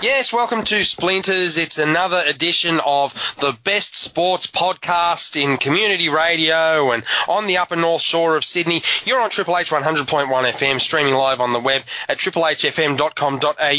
Yes, welcome to Splinters. It's another edition of the best sports podcast in community radio and on the upper north shore of Sydney. You're on Triple H 100.1 FM, streaming live on the web at triplehfm.com.au, and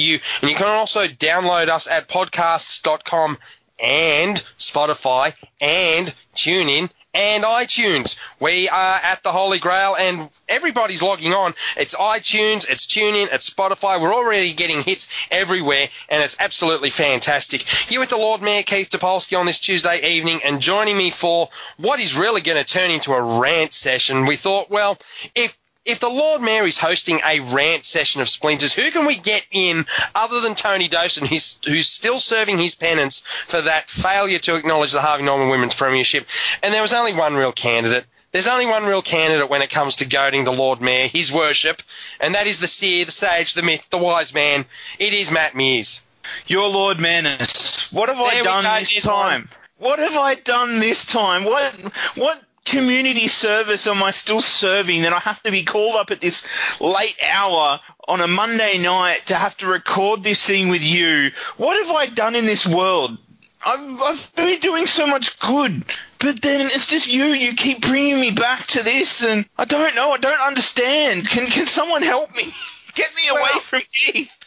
you can also download us at podcasts.com and Spotify and TuneIn and iTunes. We are at the Holy Grail and everybody's logging on. It's iTunes, it's TuneIn, it's Spotify. We're already getting hits everywhere and it's absolutely fantastic. Here with the Lord Mayor Keith Topolsky on this Tuesday evening and joining me for what is really going to turn into a rant session. We thought, well, if if the Lord Mayor is hosting a rant session of splinters, who can we get in other than Tony Dawson, who's, who's still serving his penance for that failure to acknowledge the Harvey Norman Women's Premiership? And there was only one real candidate. There's only one real candidate when it comes to goading the Lord Mayor, his worship, and that is the seer, the sage, the myth, the wise man. It is Matt Mears. Your Lord Manus. What have There I done this time? What have I done this time? What what community service am I still serving that I have to be called up at this late hour on a Monday night to have to record this thing with you? What have I done in this world? I've, I've been doing so much good, but then it's just you. You keep bringing me back to this, and I don't know. I don't understand. Can can someone help me? Get me away Well- from Keith.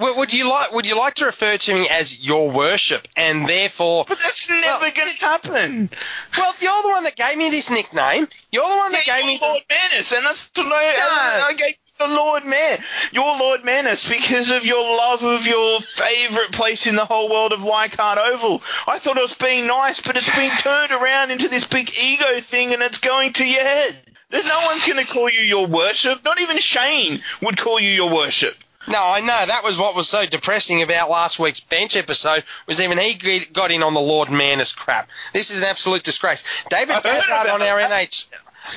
Would you like Would you like to refer to me as your worship, and therefore, But that's never Well, going to happen. well, you're the one that gave me this nickname. You're the one that Yeah, gave me. Lord Manus, and that's I, No. I gave the Lord Mayor. You're Lord Manus because of your love of your favourite place in the whole world of Leichhardt Oval. I thought it was being nice, but it's been turned around into this big ego thing, and it's going to your head. No one's going to call you your worship. Not even Shane would call you your worship. No, I know. That was what was so depressing about last week's bench episode. Was even he got in on the Lord Manus crap. This is an absolute disgrace. David Bassard on our that. NH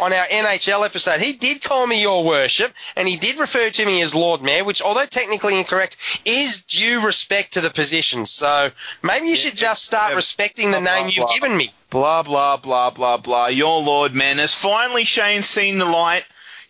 on our NHL episode, he did call me your worship, and he did refer to me as Lord Mayor, which, although technically incorrect, is due respect to the position. So maybe you should just start yeah. respecting the name blah, you've blah. given me. Blah, blah, blah, blah, blah. Your Lord Mayor. Has Finally, Shane's seen the light.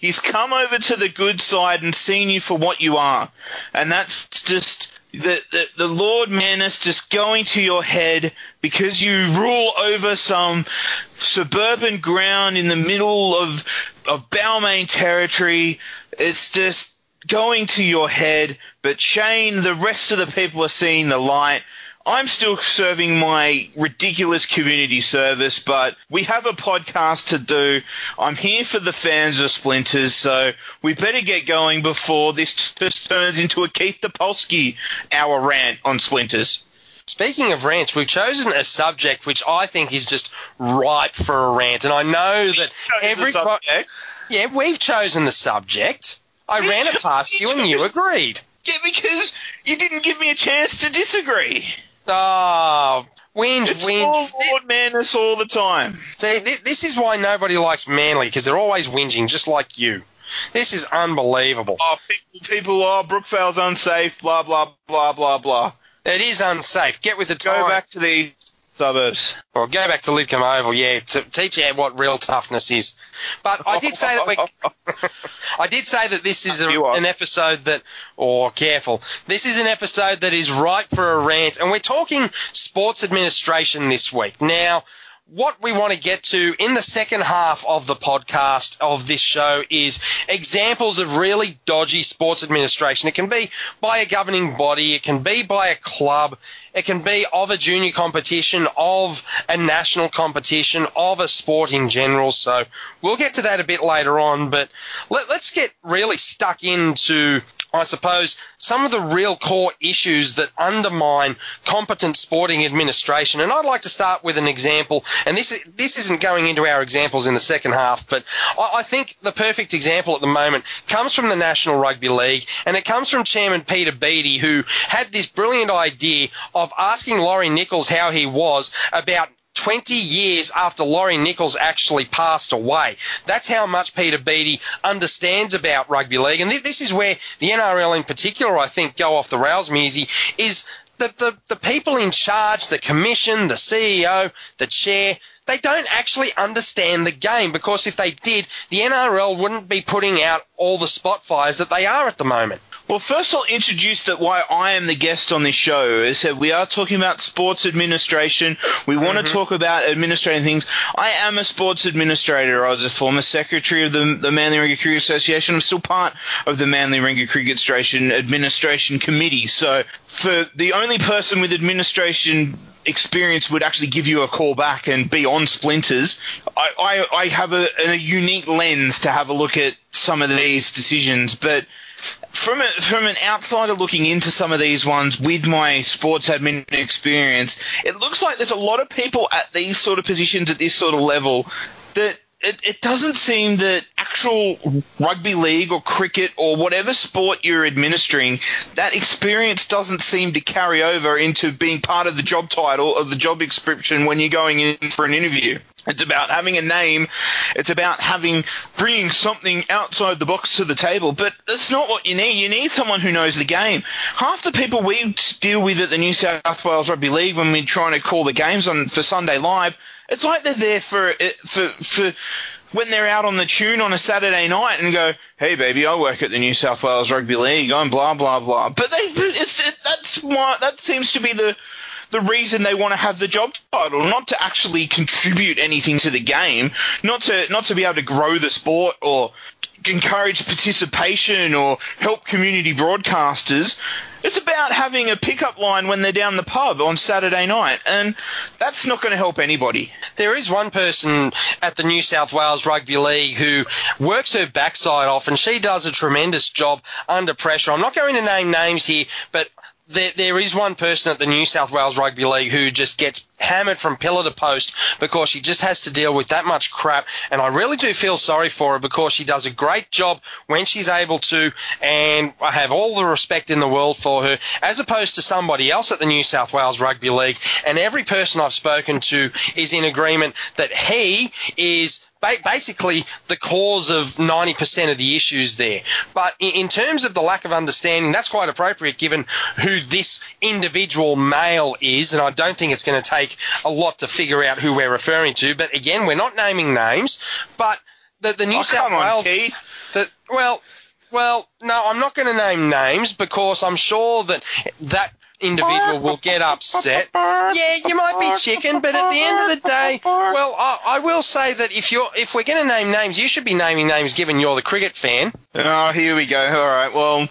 He's come over to the good side and seen you for what you are. And that's just the, the, the Lord Manus just going to your head because you rule over some suburban ground in the middle of, of Balmain territory. It's just going to your head. But Shane, the rest of the people are seeing the light. I'm still serving my ridiculous community service, but we have a podcast to do. I'm here for the fans of Splinters, so we better get going before this just turns into a Keith Topolsky hour rant on Splinters. Speaking of rants, we've chosen a subject which I think is just ripe for a rant, and I know that. Subject. Yeah, we've chosen the subject. I We ran it past you and you agreed. Yeah, because you didn't give me a chance to disagree. Oh, whinge, It's all whinge. Lord Manus all the time. See, thi- this is why nobody likes Manly, because they're always whinging, just like you. This is unbelievable. Oh, people, people, oh, Brookvale's unsafe, blah, blah, blah, blah, blah. It is unsafe. Get with the Go time. back to the suburbs. Or go back to Lidcombe Oval, yeah, to teach you what real toughness is. But I did say that we, I did say that this is a, an episode that, or careful, this is an episode that is ripe for a rant, and we're talking sports administration this week. Now, what we want to get to in the second half of the podcast of this show is examples of really dodgy sports administration. It can be by a governing body, it can be by a club, it can be of a junior competition, of a national competition, of a sport in general. So we'll get to that a bit later on, but let, let's get really stuck into, I suppose, some of the real core issues that undermine competent sporting administration. And I'd like to start with an example, and this this isn't going into our examples in the second half, but I, I think the perfect example at the moment comes from the National Rugby League, and it comes from Chairman Peter Beattie, who had this brilliant idea of asking Laurie Nichols how he was about 20 years after Laurie Nichols actually passed away. That's how much Peter Beattie understands about rugby league. And this is where the NRL in particular, I think, go off the rails, Musi, is the, the, the people in charge, the commission, the CEO, the chair, they don't actually understand the game because if they did, the NRL wouldn't be putting out all the spot fires that they are at the moment. Well, first I'll introduce that why I am the guest on this show. As I said, we are talking about sports administration. We want mm-hmm. to talk about administrating things. I am a sports administrator. I was a former secretary of the, the Manly Warringah Cricket Association. I'm still part of the Manly Warringah Cricket Administration Administration Committee. So for the only person with administration experience would actually give you a call back and be on splinters. I, I, I have a, a unique lens to have a look at some of these decisions, but from a, from an outsider looking into some of these ones with my sports admin experience, it looks like there's a lot of people at these sort of positions at this sort of level that it, it doesn't seem that actual rugby league or cricket or whatever sport you're administering, that experience doesn't seem to carry over into being part of the job title or the job description when you're going in for an interview. It's about having a name. It's about having bringing something outside the box to the table. But that's not what you need. You need someone who knows the game. Half the people we deal with at the New South Wales Rugby League when we're trying to call the games on for Sunday Live it's like they're there for for for when they're out on the tune on a Saturday night and go, "Hey, baby, I work at the New South Wales Rugby League. I'm blah blah blah." But they, it's it, that's why that seems to be the the reason they want to have the job title, not to actually contribute anything to the game, not to not to be able to grow the sport or encourage participation or help community broadcasters. It's about having a pickup line when they're down the pub on Saturday night, and that's not going to help anybody. There is one person at the New South Wales Rugby League who works her backside off, and she does a tremendous job under pressure. I'm not going to name names here, but there, there is one person at the New South Wales Rugby League who just gets hammered from pillar to post because she just has to deal with that much crap. And I really do feel sorry for her because she does a great job when she's able to. And I have all the respect in the world for her, as opposed to somebody else at the New South Wales Rugby League. And every person I've spoken to is in agreement that he is basically the cause of 90% of the issues there. But in terms of the lack of understanding, that's quite appropriate given who this individual male is, and I don't think it's going to take a lot to figure out who we're referring to. But again, we're not naming names, but the, the New oh, South Wales. On, the, well, well, no, I'm not going to name names because I'm sure that that individual will get upset. Yeah, you might be chicken, but at the end of the day, well, I, I will say that if you're if we're going to name names, you should be naming names, given you're the cricket fan. Oh, here we go. All right. Well,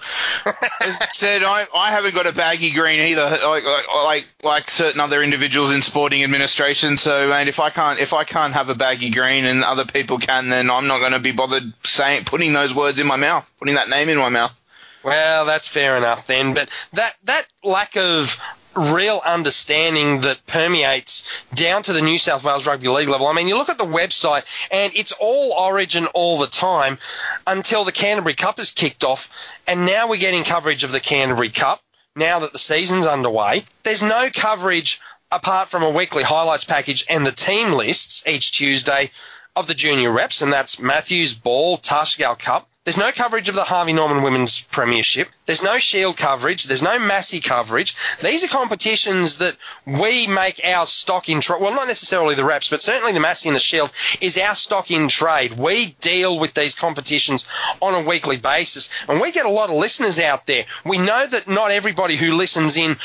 as I said, I, I haven't got a baggy green either, like, like like certain other individuals in sporting administration. So, mate, if I can't if I can't have a baggy green and other people can, then I'm not going to be bothered saying putting those words in my mouth, putting that name in my mouth. Well, that's fair enough then. But that that lack of real understanding that permeates down to the New South Wales Rugby League level. I mean, you look at the website and it's all Origin all the time until the Canterbury Cup is kicked off, and now we're getting coverage of the Canterbury Cup now that the season's underway. There's no coverage apart from a weekly highlights package and the team lists each Tuesday of the junior reps, and that's Matthews, Ball, Tarsha Cup. There's no coverage of the Harvey Norman Women's Premiership. There's no Shield coverage. There's no Massey coverage. These are competitions that we make our stock in trade. Well, not necessarily the reps, but certainly the Massey and the Shield is our stock in trade. We deal with these competitions on a weekly basis, and we get a lot of listeners out there. We know that not everybody who listens in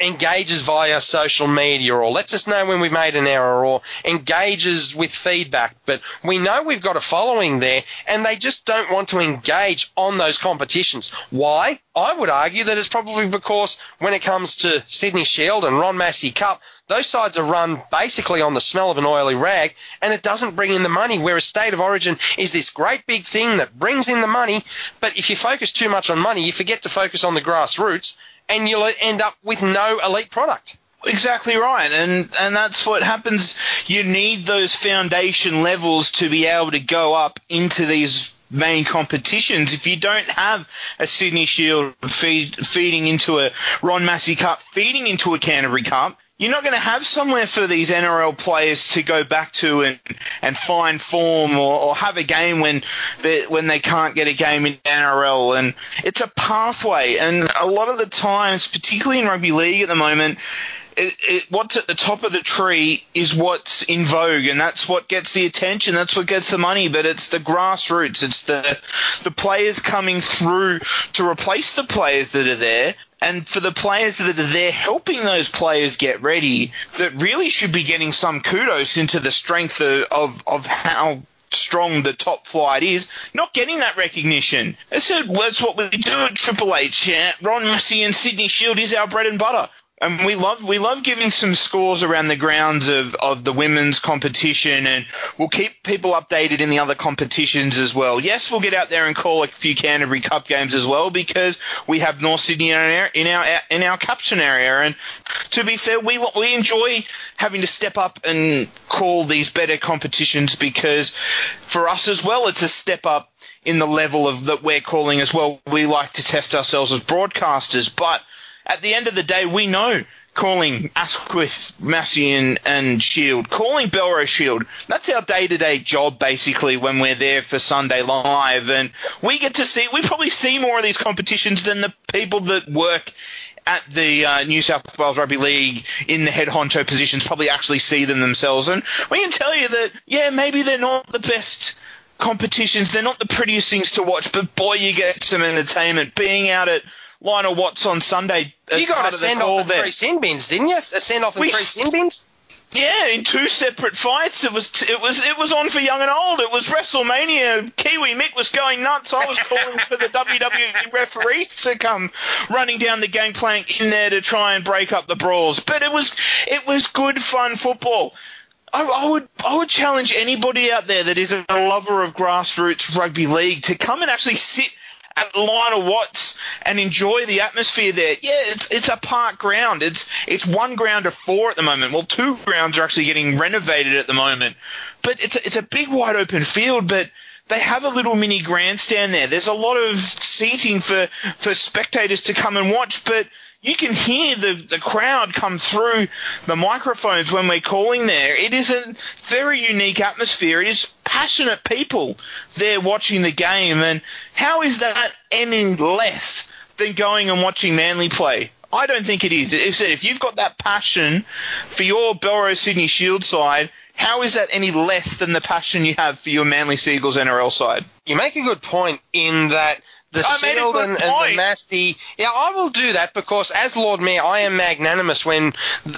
engages via social media or lets us know when we've made an error or engages with feedback. But we know we've got a following there and they just don't want to engage on those competitions. Why? I would argue that it's probably because when it comes to Sydney Shield and Ron Massey Cup, those sides are run basically on the smell of an oily rag and it doesn't bring in the money. Whereas State of Origin is this great big thing that brings in the money. But if you focus too much on money, you forget to focus on the grassroots and you'll end up with no elite product. Exactly right, and and that's what happens. You need those foundation levels to be able to go up into these main competitions. If you don't have a Sydney Shield feed, feeding into a Ron Massey Cup, feeding into a Canterbury Cup, you're not going to have somewhere for these NRL players to go back to and, and find form or, or have a game when they, when they can't get a game in NRL. And it's a pathway. And a lot of the times, particularly in rugby league at the moment, it, it, what's at the top of the tree is what's in vogue, and that's what gets the attention. That's what gets the money. But it's the grassroots. It's the the players coming through to replace the players that are there, and for the players that are there helping those players get ready, that really should be getting some kudos into the strength of of, of how strong the top flight is, not getting that recognition. That's, that's what we do at Triple H. Ron Massey and Sydney Shield is our bread and butter and we love we love giving some scores around the grounds of, of the women's competition, and we'll keep people updated in the other competitions as well. Yes, we'll get out there and call a few Canterbury Cup games as well because we have North Sydney in our in our, in our caption area. And to be fair, we we enjoy having to step up and call these better competitions because for us as well, it's a step up in the level of that we're calling as well. We like to test ourselves as broadcasters, but at the end of the day, we know calling Asquith, Massey and, and Shield, calling Belrose Shield, that's our day to day job basically when we're there for Sunday Live. And we get to see, we probably see more of these competitions than the people that work at the uh, New South Wales Rugby League in the head honcho positions probably actually see them themselves. And we can tell you that, yeah, maybe they're not the best competitions, they're not the prettiest things to watch, but boy, you get some entertainment. Being out at Lionel Watts on Sunday. Uh, you got a send off and three sin bins, didn't you? A send off and we, three sin bins. Yeah, in two separate fights. It was it was it was on for young and old. It was WrestleMania. Kiwi Mick was going nuts. I was calling for the WWE referees to come running down the gangplank in there to try and break up the brawls. But it was it was good fun football. I, I, would I would challenge anybody out there that is a lover of grassroots rugby league to come and actually sit at Lionel Watts and enjoy the atmosphere there. Yeah, it's it's a park ground. It's it's one ground of four at the moment. Well, two grounds are actually getting renovated at the moment, but it's a, it's a big wide open field, but they have a little mini grandstand there. There's a lot of seating for, for spectators to come and watch, but you can hear the, the crowd come through the microphones when we're calling there. It is a very unique atmosphere. It is passionate people there watching the game. And how is that any less than going and watching Manly play? I don't think it is. If you've got that passion for your Belrose Sydney Shield side, how is that any less than the passion you have for your Manly Seagulls NRL side? You make a good point in that – the I shield and, and, the nasty. Yeah, I will do that because as Lord Mayor, I am magnanimous when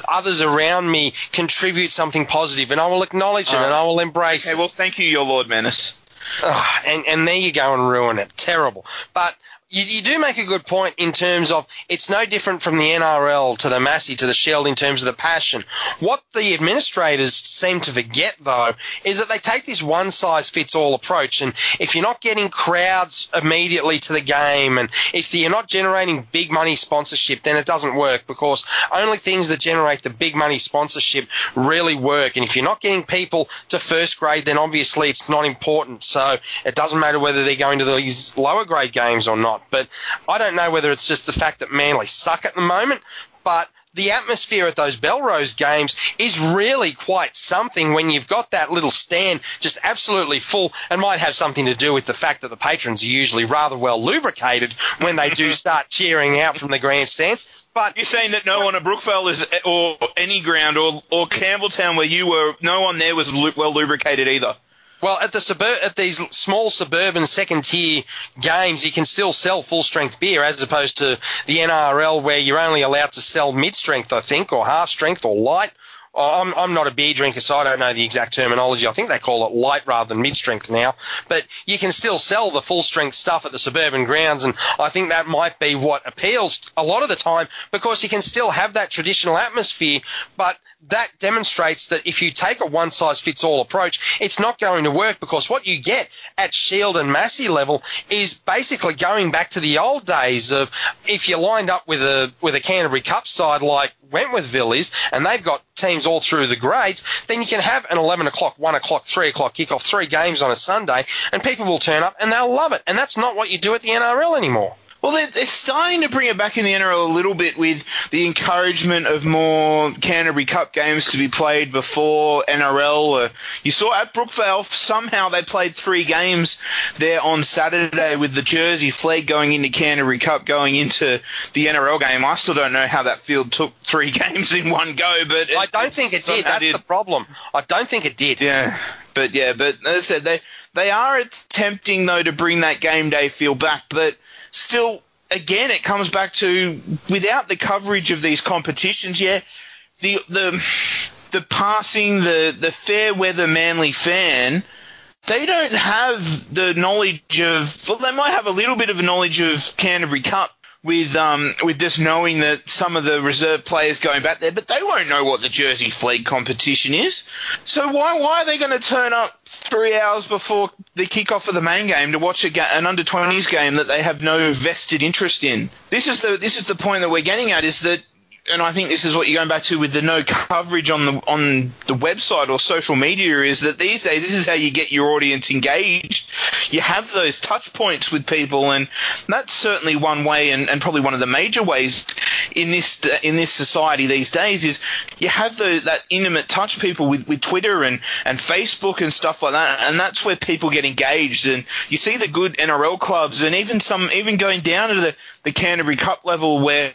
others around me contribute something positive, and I will acknowledge it and I will embrace. Okay, it. well, thank you, your Lord Menace. Oh, ah, and and there you go and ruin it. Terrible. But you, you, do make a good point in terms of it's no different from the NRL to the Massey to the Shield in terms of the passion. What the administrators seem to forget, though, is that they take this one size fits all approach. And if you're not getting crowds immediately to the game, and if you're not generating big money sponsorship, then it doesn't work because only things that generate the big money sponsorship really work. And if you're not getting people to first grade, then obviously it's not important. So it doesn't matter whether they're going to these lower grade games or not. But I don't know whether it's just the fact that Manly suck at the moment, but the atmosphere at those Belrose games is really quite something when you've got that little stand just absolutely full and might have something to do with the fact that the patrons are usually rather well lubricated when they do start cheering out from the grandstand. But you're saying that no one at Brookvale is, or any ground, or or Campbelltown where you were, no one there was well lubricated either. Well, at the suburb, at these small suburban second tier games, you can still sell full strength beer as opposed to the NRL where you're only allowed to sell mid strength, I think, or half strength or light. I'm, I'm not a beer drinker, so I don't know the exact terminology. I think they call it light rather than mid strength now. But you can still sell the full strength stuff at the suburban grounds, and I think that might be what appeals a lot of the time because you can still have that traditional atmosphere, but that demonstrates that if you take a one size fits all approach, it's not going to work because what you get at Shield and Massey level is basically going back to the old days of if you lined up with a with a Canterbury Cup side like Wentworthville is, and they've got teams all through the grades, then you can have an 11 o'clock, 1 o'clock, 3 o'clock kickoff, three games on a Sunday, and people will turn up and they'll love it. And that's not what you do at the NRL anymore. Well, they're, they're starting to bring it back in the NRL a little bit with the encouragement of more Canterbury Cup games to be played before NRL. Uh, you saw at Brookvale, somehow they played three games there on Saturday with the Jersey Flegg going into Canterbury Cup, going into the NRL game. I still don't know how that field took three games in one go, but I don't think it did. That's did. the problem. I don't think it did. Yeah, but yeah, but as I said, they they are attempting though to bring that game day feel back, but still, again, it comes back to without the coverage of these competitions, yeah, the the the passing, the the fair weather Manly fan. They don't have the knowledge of. Well, they might have a little bit of a knowledge of Canterbury Cup, with um, with just knowing that some of the reserve players going back there, but they won't know what the Jersey Flegg competition is. So why why are they going to turn up three hours before the kickoff of the main game to watch ga- an under 20s game that they have no vested interest in? This is the this is the point that we're getting at is that. And I think this is what you're going back to with the no coverage on the on the website or social media is that these days this is how you get your audience engaged. You have those touch points with people, and that's certainly one way, and, and probably one of the major ways in this in this society these days is you have the, that intimate touch people with, with Twitter and, and Facebook and stuff like that, and that's where people get engaged. And you see the good NRL clubs, and even some even going down to the the Canterbury Cup level where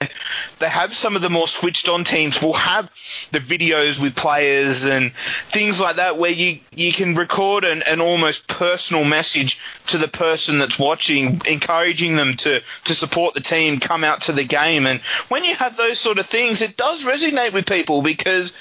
they have some of the more switched on teams will have the videos with players and things like that where you, you can record an, an almost personal message to the person that's watching, encouraging them to, to support the team, come out to the game. And when you have those sort of things, it does resonate with people because,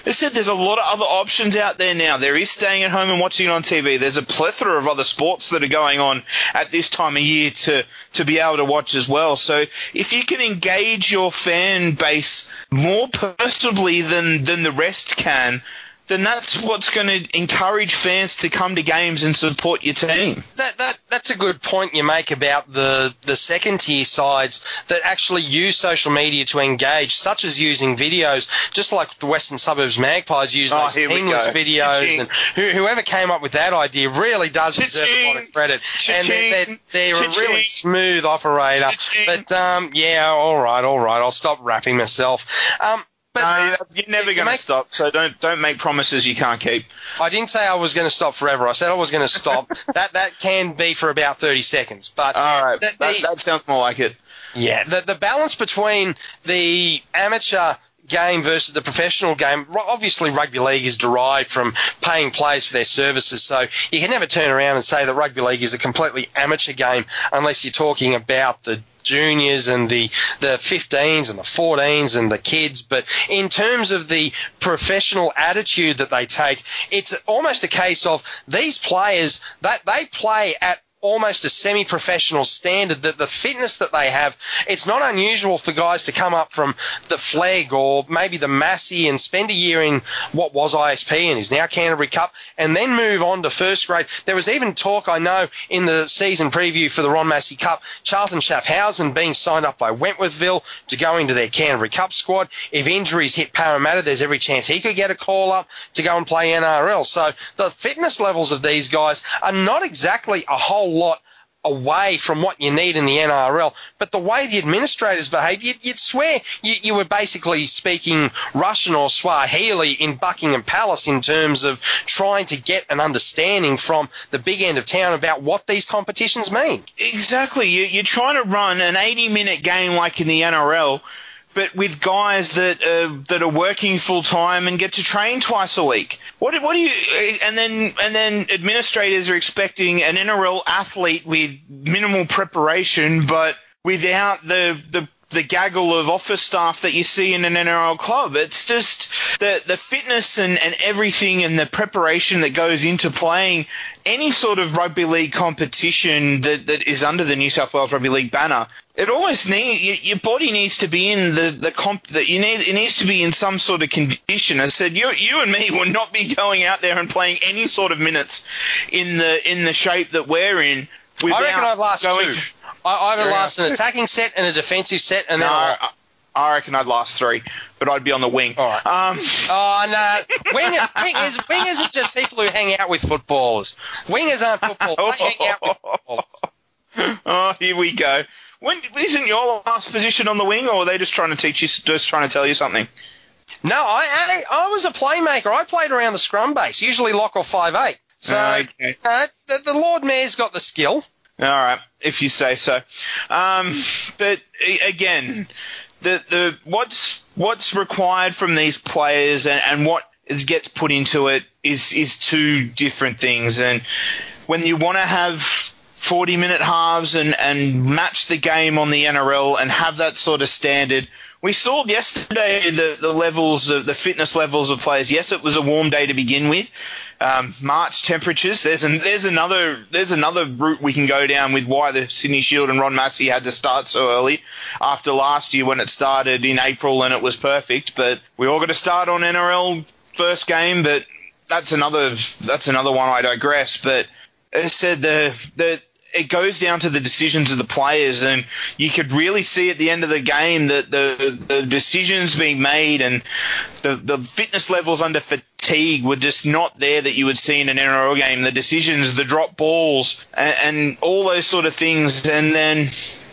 as I said, there's a lot of other options out there now. There is staying at home and watching it on TV. There's a plethora of other sports that are going on at this time of year to, to be able to watch as well. So if you can engage your fan base more personally than, than the rest can, then that's what's going to encourage fans to come to games and support your team. That, that that's a good point you make about the the second tier sides that actually use social media to engage, such as using videos, just like the Western Suburbs Magpies use Oh, those here teamless videos, Cha-ching. and who, whoever came up with that idea really does deserve a lot of Cha-ching. credit. And they're, they're, they're a really smooth operator. Cha-ching. But um, yeah, all right, all right, I'll stop rapping myself. Um, but No, you're never going to stop. So don't don't make promises you can't keep. I didn't say I was going to stop forever. I said I was going to stop. that that can be for about thirty seconds. But All right, the- that, that sounds more like it. yeah, the the balance between the amateur game versus the professional game. Obviously, rugby league is derived from paying players for their services, so you can never turn around and say that rugby league is a completely amateur game unless you're talking about the juniors and the the 15s and the 14s and the kids but in terms of the professional attitude that they take it's almost a case of these players that they play at almost a semi-professional standard that the fitness that they have it's not unusual for guys to come up from the Flegg or maybe the Massey and spend a year in what was ISP and is now Canterbury Cup and then move on to first grade. There was even talk I know in the season preview for the Ron Massey Cup Charlton Schaffhausen being signed up by Wentworthville to go into their Canterbury Cup squad. If injuries hit Parramatta there's every chance he could get a call up to go and play NRL so the fitness levels of these guys are not exactly a whole lot away from what you need in the NRL. But the way the administrators behave, you'd, you'd swear you, you were basically speaking Russian or Swahili in Buckingham Palace in terms of trying to get an understanding from the big end of town about what these competitions mean. Exactly. You, you're trying to run an 80 minute game like in the NRL, but with guys that uh, that are working full time and get to train twice a week. What what do you? And then and then administrators are expecting an NRL athlete with minimal preparation, but without the the the gaggle of office staff that you see in an NRL club. It's just the the fitness and, and everything and the preparation that goes into playing any sort of rugby league competition that, that is under the New South Wales Rugby League banner. It almost needs your, your body needs to be in the, the comp that you need. It needs to be in some sort of condition. I said you you and me will not be going out there and playing any sort of minutes in the in the shape that we're in. I reckon I'd last two. I, I'd have last an attacking set and a defensive set, and No, then I. I reckon I'd last three, but I'd be on the wing. All right. Um, Oh no, Wing, wingers, wingers are just people who hang out with footballers. Wingers aren't football. They hang out with footballers. oh, here we go. When isn't your last position on the wing, or are they just trying to teach you, just trying to tell you something? No, I, I I was a playmaker. I played around the scrum base, usually lock or five eight. So Okay. uh, the, the Lord Mayor's got the skill. All right, if you say so. Um, but again, the the what's what's required from these players and, and what gets put into it is is two different things. And when you want to have 40 minute halves and, and match the game on the NRL and have that sort of standard. We saw yesterday the, the levels of the fitness levels of players. Yes, it was a warm day to begin with. Um, March temperatures. There's an, there's another there's another route we can go down with why the Sydney Shield and Ron Massey had to start so early after last year when it started in April and it was perfect. But we all got to start on NRL first game. But that's another that's another one. I digress. But as I said, the the it goes down to the decisions of the players, and you could really see at the end of the game that the the decisions being made and the the fitness levels under fatigue were just not there that you would see in an NRL game. The decisions, the drop balls, and, and all those sort of things, and then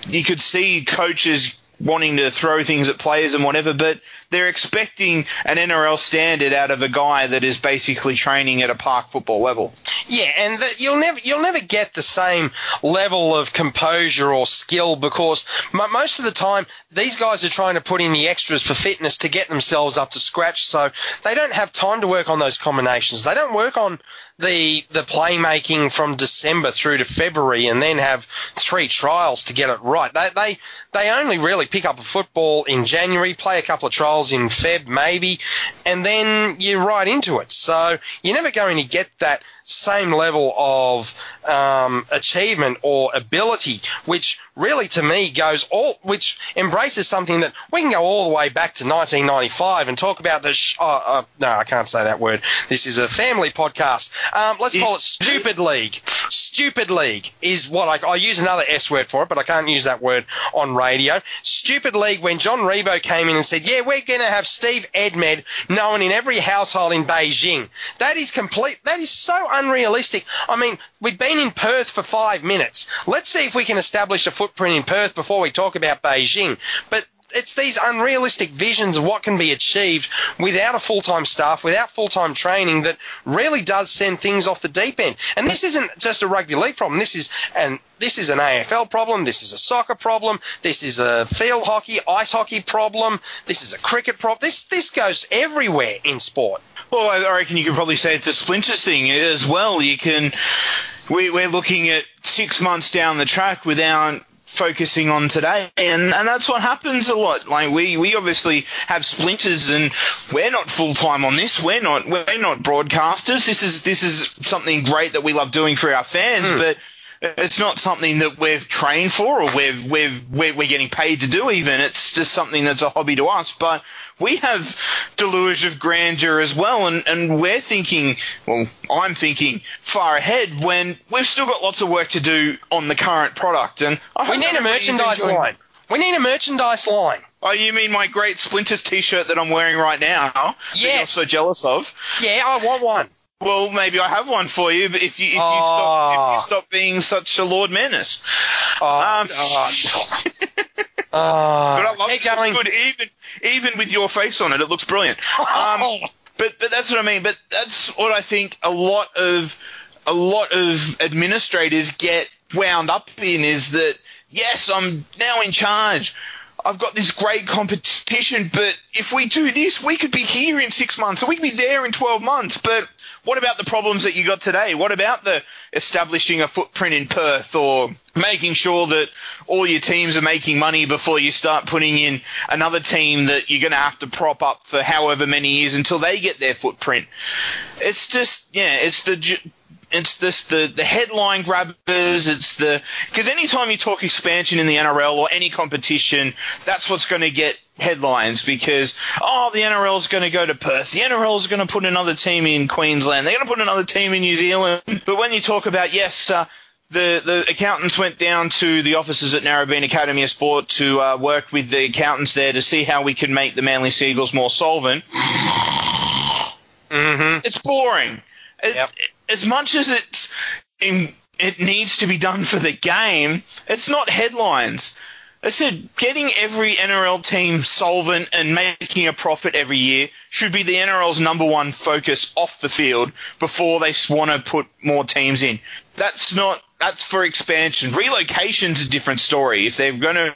you could see coaches wanting to throw things at players and whatever, but they're expecting an NRL standard out of a guy that is basically training at a park football level. Yeah, and the, you'll never you'll never get the same level of composure or skill because mo most of the time these guys are trying to put in the extras for fitness to get themselves up to scratch. So they don't have time to work on those combinations. They don't work on the the playmaking from December through to February and then have three trials to get it right. They they they only really pick up a football in January, play a couple of trials in Feb maybe, and then you're right into it. So you're never going to get that same level of um, achievement or ability, which really to me goes all, which embraces something that we can go all the way back to 1995 and talk about the. Sh- oh, uh, no, I can't say that word. This is a family podcast. Um, let's call it Stupid League. Stupid League is what I, I use another S word for it, but I can't use that word on radio. Stupid League when John Ribot came in and said, "Yeah, we're going to have Steve Edmed known in every household in Beijing." That is complete. That is so unrealistic. I mean, we've been in Perth for five minutes. Let's see if we can establish a footprint in Perth before we talk about Beijing. But it's these unrealistic visions of what can be achieved without a full-time staff, without full-time training that really does send things off the deep end. And this isn't just a rugby league problem. This is an this is an AFL problem. This is a soccer problem. This is a field hockey, ice hockey problem. This is a cricket problem. This this goes everywhere in sport. Well, I reckon you could probably say it's a splinters thing as well. You can, we, we're looking at six months down the track without focusing on today, and, and that's what happens a lot. Like we, we obviously have splinters, and we're not full time on this. We're not we're not broadcasters. This is this is something great that we love doing for our fans, hmm. but. It's not something that we've trained for or we've, we've, we're, we're getting paid to do even. It's just something that's a hobby to us. But we have deluge of grandeur as well, and, and we're thinking, well, I'm thinking far ahead when we've still got lots of work to do on the current product. And I We need a merchandise line. We need a merchandise line. Oh, you mean my great Splinters T-shirt that I'm wearing right now? That you're so jealous of. Yeah, I want one. Well, maybe I have one for you, but if you if you Oh. stop if you stop being such a Lord Menace. Oh, Um, oh, But I love keep it. Good, even even with your face on it. It looks brilliant. Um, but but that's what I mean. But that's what I think. A lot of a lot of administrators get wound up in is that yes, I'm now in charge. I've got this great competition, but if we do this, we could be here in six months, or we could be there in twelve months. But what about the problems that you got today? What about the establishing a footprint in Perth or making sure that all your teams are making money before you start putting in another team that you're going to have to prop up for however many years until they get their footprint? It's just, yeah, it's the. It's this the, the headline grabbers. It's the because anytime you talk expansion in the NRL or any competition, that's what's going to get headlines because oh the NRL is going to go to Perth, the NRL is going to put another team in Queensland, they're going to put another team in New Zealand. But when you talk about yes, uh, the the accountants went down to the offices at Narrabeen Academy of Sport to uh, work with the accountants there to see how we could make the Manly Seagulls more solvent. hmm It's boring. It- Yep. As much as it's in, it needs to be done for the game, it's not headlines. I said getting every NRL team solvent and making a profit every year should be the NRL's number one focus off the field before they want to put more teams in. That's not that's for expansion. Relocation's a different story. If they're going to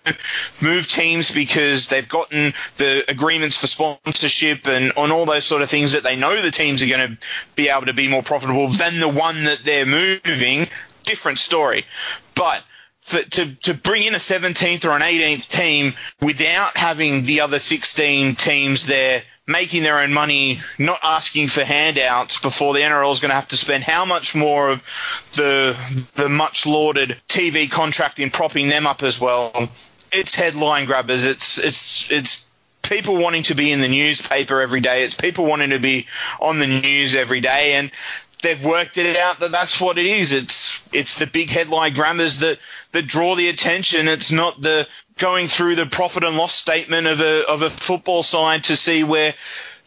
move teams because they've gotten the agreements for sponsorship and on all those sort of things that they know the teams are going to be able to be more profitable than the one that they're moving, different story. But for, to, to bring in a 17th or an 18th team without having the other 16 teams there making their own money, not asking for handouts before the NRL is going to have to spend how much more of the the much lauded TV contract in propping them up as well. It's headline grabbers. It's it's it's people wanting to be in the newspaper every day. It's people wanting to be on the news every day, and they've worked it out that that's what it is. It's it's the big headline grammars that that draw the attention. It's not the going through the profit and loss statement of a of a football side to see where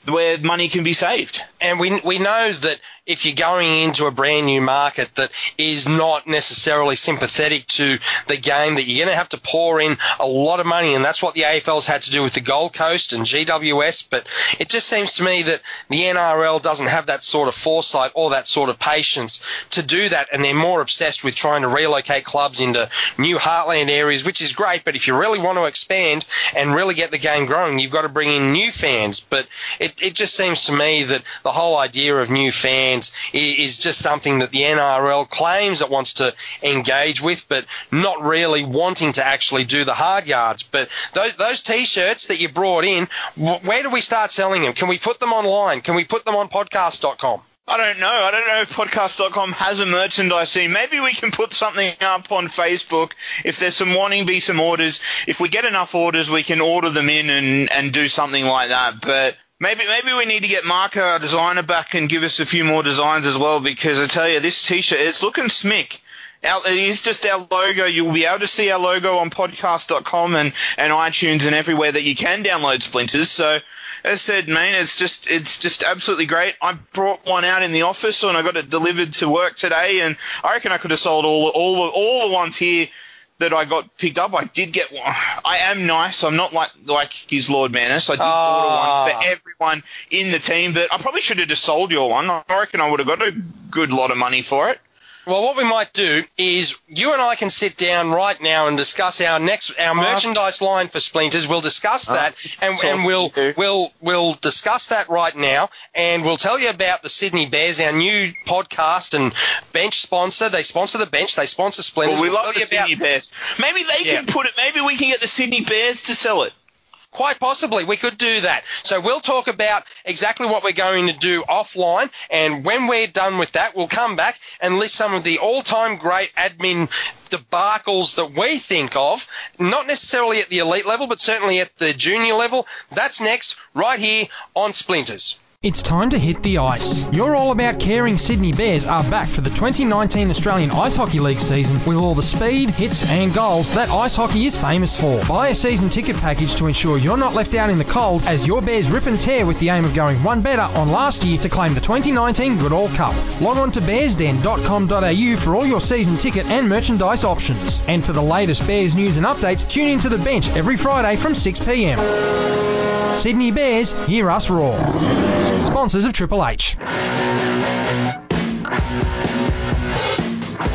where money can be saved. And we we know that if you're going into a brand new market that is not necessarily sympathetic to the game, that you're going to have to pour in a lot of money, and that's what the AFL's had to do with the Gold Coast and GWS. But it just seems to me that the NRL doesn't have that sort of foresight or that sort of patience to do that, and they're more obsessed with trying to relocate clubs into new heartland areas, which is great. But if you really want to expand and really get the game growing, you've got to bring in new fans. But it, it just seems to me that the whole idea of new fans is just something that the NRL claims it wants to engage with, but not really wanting to actually do the hard yards. But those those t-shirts that you brought in, where do we start selling them? Can we put them online? Can we put them on podcast.com? I don't know. I don't know if podcast.com has a merchandise scene. Maybe we can put something up on Facebook if there's some wanting be some orders. If we get enough orders, we can order them in and, and do something like that. But Maybe maybe we need to get Marco, our designer, back and give us a few more designs as well because I tell you, this T-shirt it's looking smick. Our, it is just our logo. You'll be able to see our logo on podcast.com and, and iTunes and everywhere that you can download Splinters. So, as I said, man, it's just it's just absolutely great. I brought one out in the office and I got it delivered to work today, and I reckon I could have sold all all all the ones here that I got picked up. I did get one. I am nice. I'm not like like his Lord Manus. I did oh. order one for ah. everyone in the team, but I probably should have just sold your one. I reckon I would have got a good lot of money for it. Well, what we might do is you and I can sit down right now and discuss our next our uh, merchandise line for Splinters. We'll discuss uh, that, and, and we'll we'll we'll discuss that right now, and we'll tell you about the Sydney Bears, our new podcast and bench sponsor. They sponsor the bench. They sponsor Splinters. Well, we we'll love the Sydney about, Bears. Maybe they yeah. can put it. Maybe we can get the Sydney Bears to sell it. Quite possibly, we could do that. So we'll talk about exactly what we're going to do offline, and when we're done with that, we'll come back and list some of the all-time great admin debacles that we think of, not necessarily at the elite level, but certainly at the junior level. That's next, right here on Splinters. It's time to hit the ice. Your All About Caring Sydney Bears are back for the 2019 Australian Ice Hockey League season with all the speed, hits, and goals that ice hockey is famous for. Buy a season ticket package to ensure you're not left out in the cold as your Bears rip and tear with the aim of going one better on last year to claim the 2019 Goodall Cup. Log on to bearsden.com.au for all your season ticket and merchandise options. And for the latest Bears news and updates, tune into the bench every Friday from 6pm. Sydney Bears, hear us roar. Sponsors of Triple H.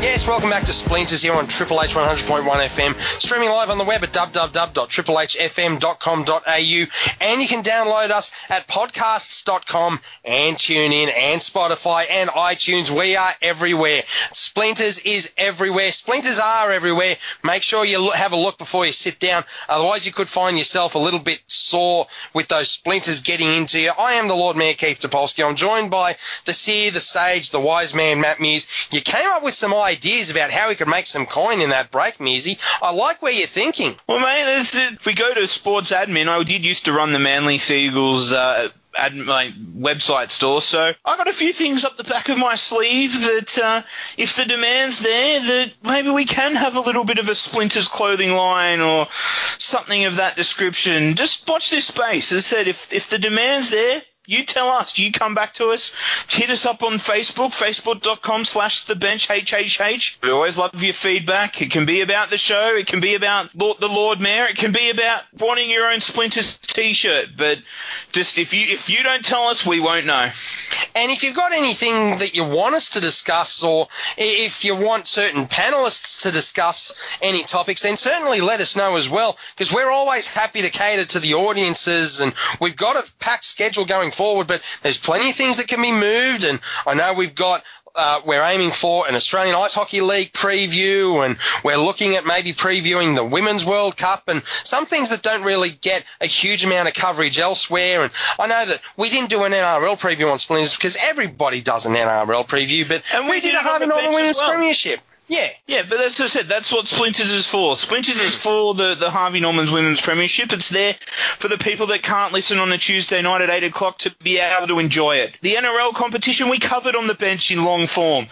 Yes, welcome back to Splinters here on Triple H 100.1 FM, streaming live on the web at www.triplehfm.com.au, and you can download us at podcasts.com and tune in and Spotify and iTunes. We are everywhere. Splinters is everywhere. Splinters are everywhere. Make sure you have a look before you sit down. Otherwise, you could find yourself a little bit sore with those splinters getting into you. I am the Lord Mayor Keith Topolsky. I'm joined by the seer, the sage, the wise man, Matt Muse. You came up with some ideas about how we could make some coin in that break, Measy. I like where you're thinking. Well, mate, if we go to sports admin, I did used to run the Manly Seagulls. Uh, ad, my website store. So I've got a few things up the back of my sleeve that uh, if the demand's there, that maybe we can have a little bit of a Splinters clothing line or something of that description. Just watch this space. As I said, if if the demand's there, You tell us. You come back to us. Hit us up on Facebook, facebook.com slash the bench HHH. We always love your feedback. It can be about the show. It can be about the Lord Mayor. It can be about wanting your own Splinters t-shirt. But just if you if you don't tell us, we won't know. And if you've got anything that you want us to discuss, or if you want certain panelists to discuss any topics, then certainly let us know as well, because we're always happy to cater to the audiences, and we've got a packed schedule going forward, but there's plenty of things that can be moved, and I know we've got uh, we're aiming for an Australian Ice Hockey League preview, and we're looking at maybe previewing the Women's World Cup, and some things that don't really get a huge amount of coverage elsewhere. And I know that we didn't do an NRL preview on Splinters because everybody does an NRL preview, but And we we did did a Harvey Norman Women's well. Premiership. Yeah. Yeah, but as I said, that's what Splinters is for. Splinters is for the, the Harvey Norman's Women's Premiership. It's there for the people that can't listen on a Tuesday night at 8 o'clock to be able to enjoy it. The NRL competition we covered on the bench in long form,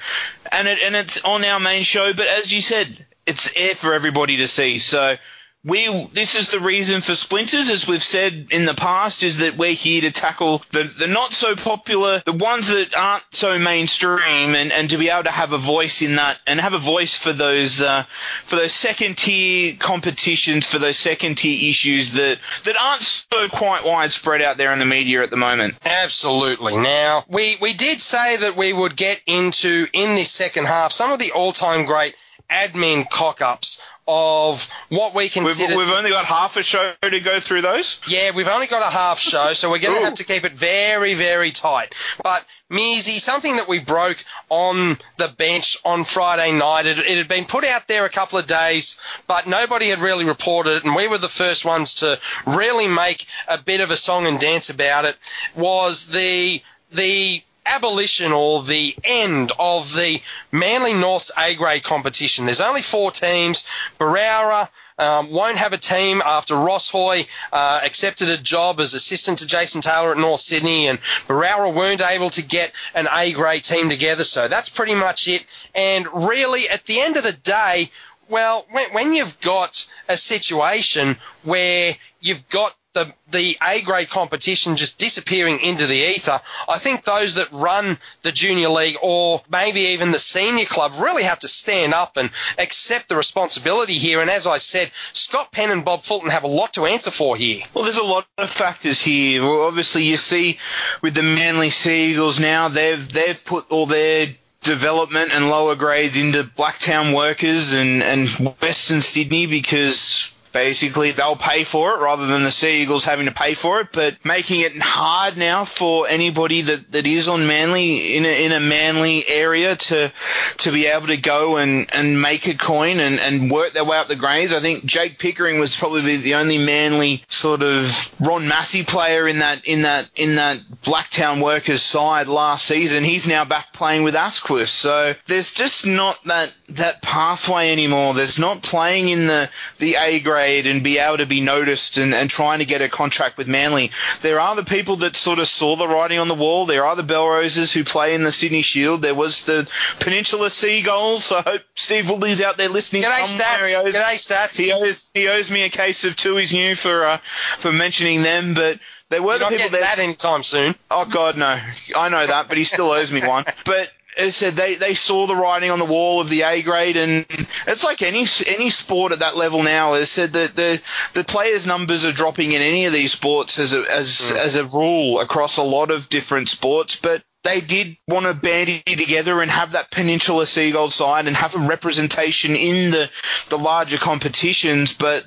and, it, and it's on our main show, but as you said, it's there for everybody to see. So we this is the reason for splinters as we've said in the past is that we're here to tackle the, the not so popular the ones that aren't so mainstream and, and to be able to have a voice in that and have a voice for those uh, for those second tier competitions for those second tier issues that that aren't so quite widespread out there in the media at the moment Absolutely. Now, we, we did say that we would get into, in this second half, some of the all time great admin cock ups of what we we've, we've only got half a show to go through those yeah, we've only got a half show, so we're going to have to keep it very, very tight. But, Mearsy, something that we broke on the bench on Friday night, it, it had been put out there a couple of days, but nobody had really reported it, and we were the first ones to really make a bit of a song and dance about it, was the the abolition or the end of the Manly North's A grade competition. There's only four teams. Barara um, won't have a team after Ross Hoy uh, accepted a job as assistant to Jason Taylor at North Sydney, and Barara weren't able to get an A grade team together. So that's pretty much it. And really, at the end of the day, well, when, when you've got a situation where you've got the, the A grade competition just disappearing into the ether, I think those that run the junior league or maybe even the senior club really have to stand up and accept the responsibility here. And as I said, Scott Penn and Bob Fulton have a lot to answer for here. Well, there's a lot of factors here. Well, obviously, you see with the Manly Sea Eagles now, they've they've put all their development and lower grades into Blacktown workers and, and Western Sydney because basically they'll pay for it rather than the Sea Eagles having to pay for it, but making it hard now for anybody that, that is on Manly in a, in a Manly area to to be able to go and, and make a coin and, and work their way up the grades. I think Jake Pickering was probably the only Manly sort of Ron Massey player in that in that in that Blacktown Workers side last season. He's now back playing with Asquith. So there's just not that that pathway anymore. There's not playing in the the A grade and be able to be noticed and, and trying to get a contract with Manly. There are the people that sort of saw the writing on the wall. There are the Belroses who play in the Sydney Shield. There was the Peninsula Seagulls. I hope Steve Woolley's out there listening. G'day, somewhere. He Stats. owes- G'day, Stats. He owes, he owes me a case of Tooheys New for uh, for mentioning them, but they were You're the not people getting that that anytime soon. Oh God, no! I know that, but he still owes me one. But as said, they, they saw the writing on the wall of the A grade, and it's like any any sport at that level now. As said, that the the players' numbers are dropping in any of these sports as a, as mm. as a rule across a lot of different sports, but. They did want to bandy together and have that Peninsula Seagull side and have a representation in the the larger competitions, but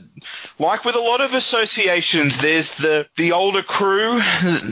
like with a lot of associations, there's the the older crew,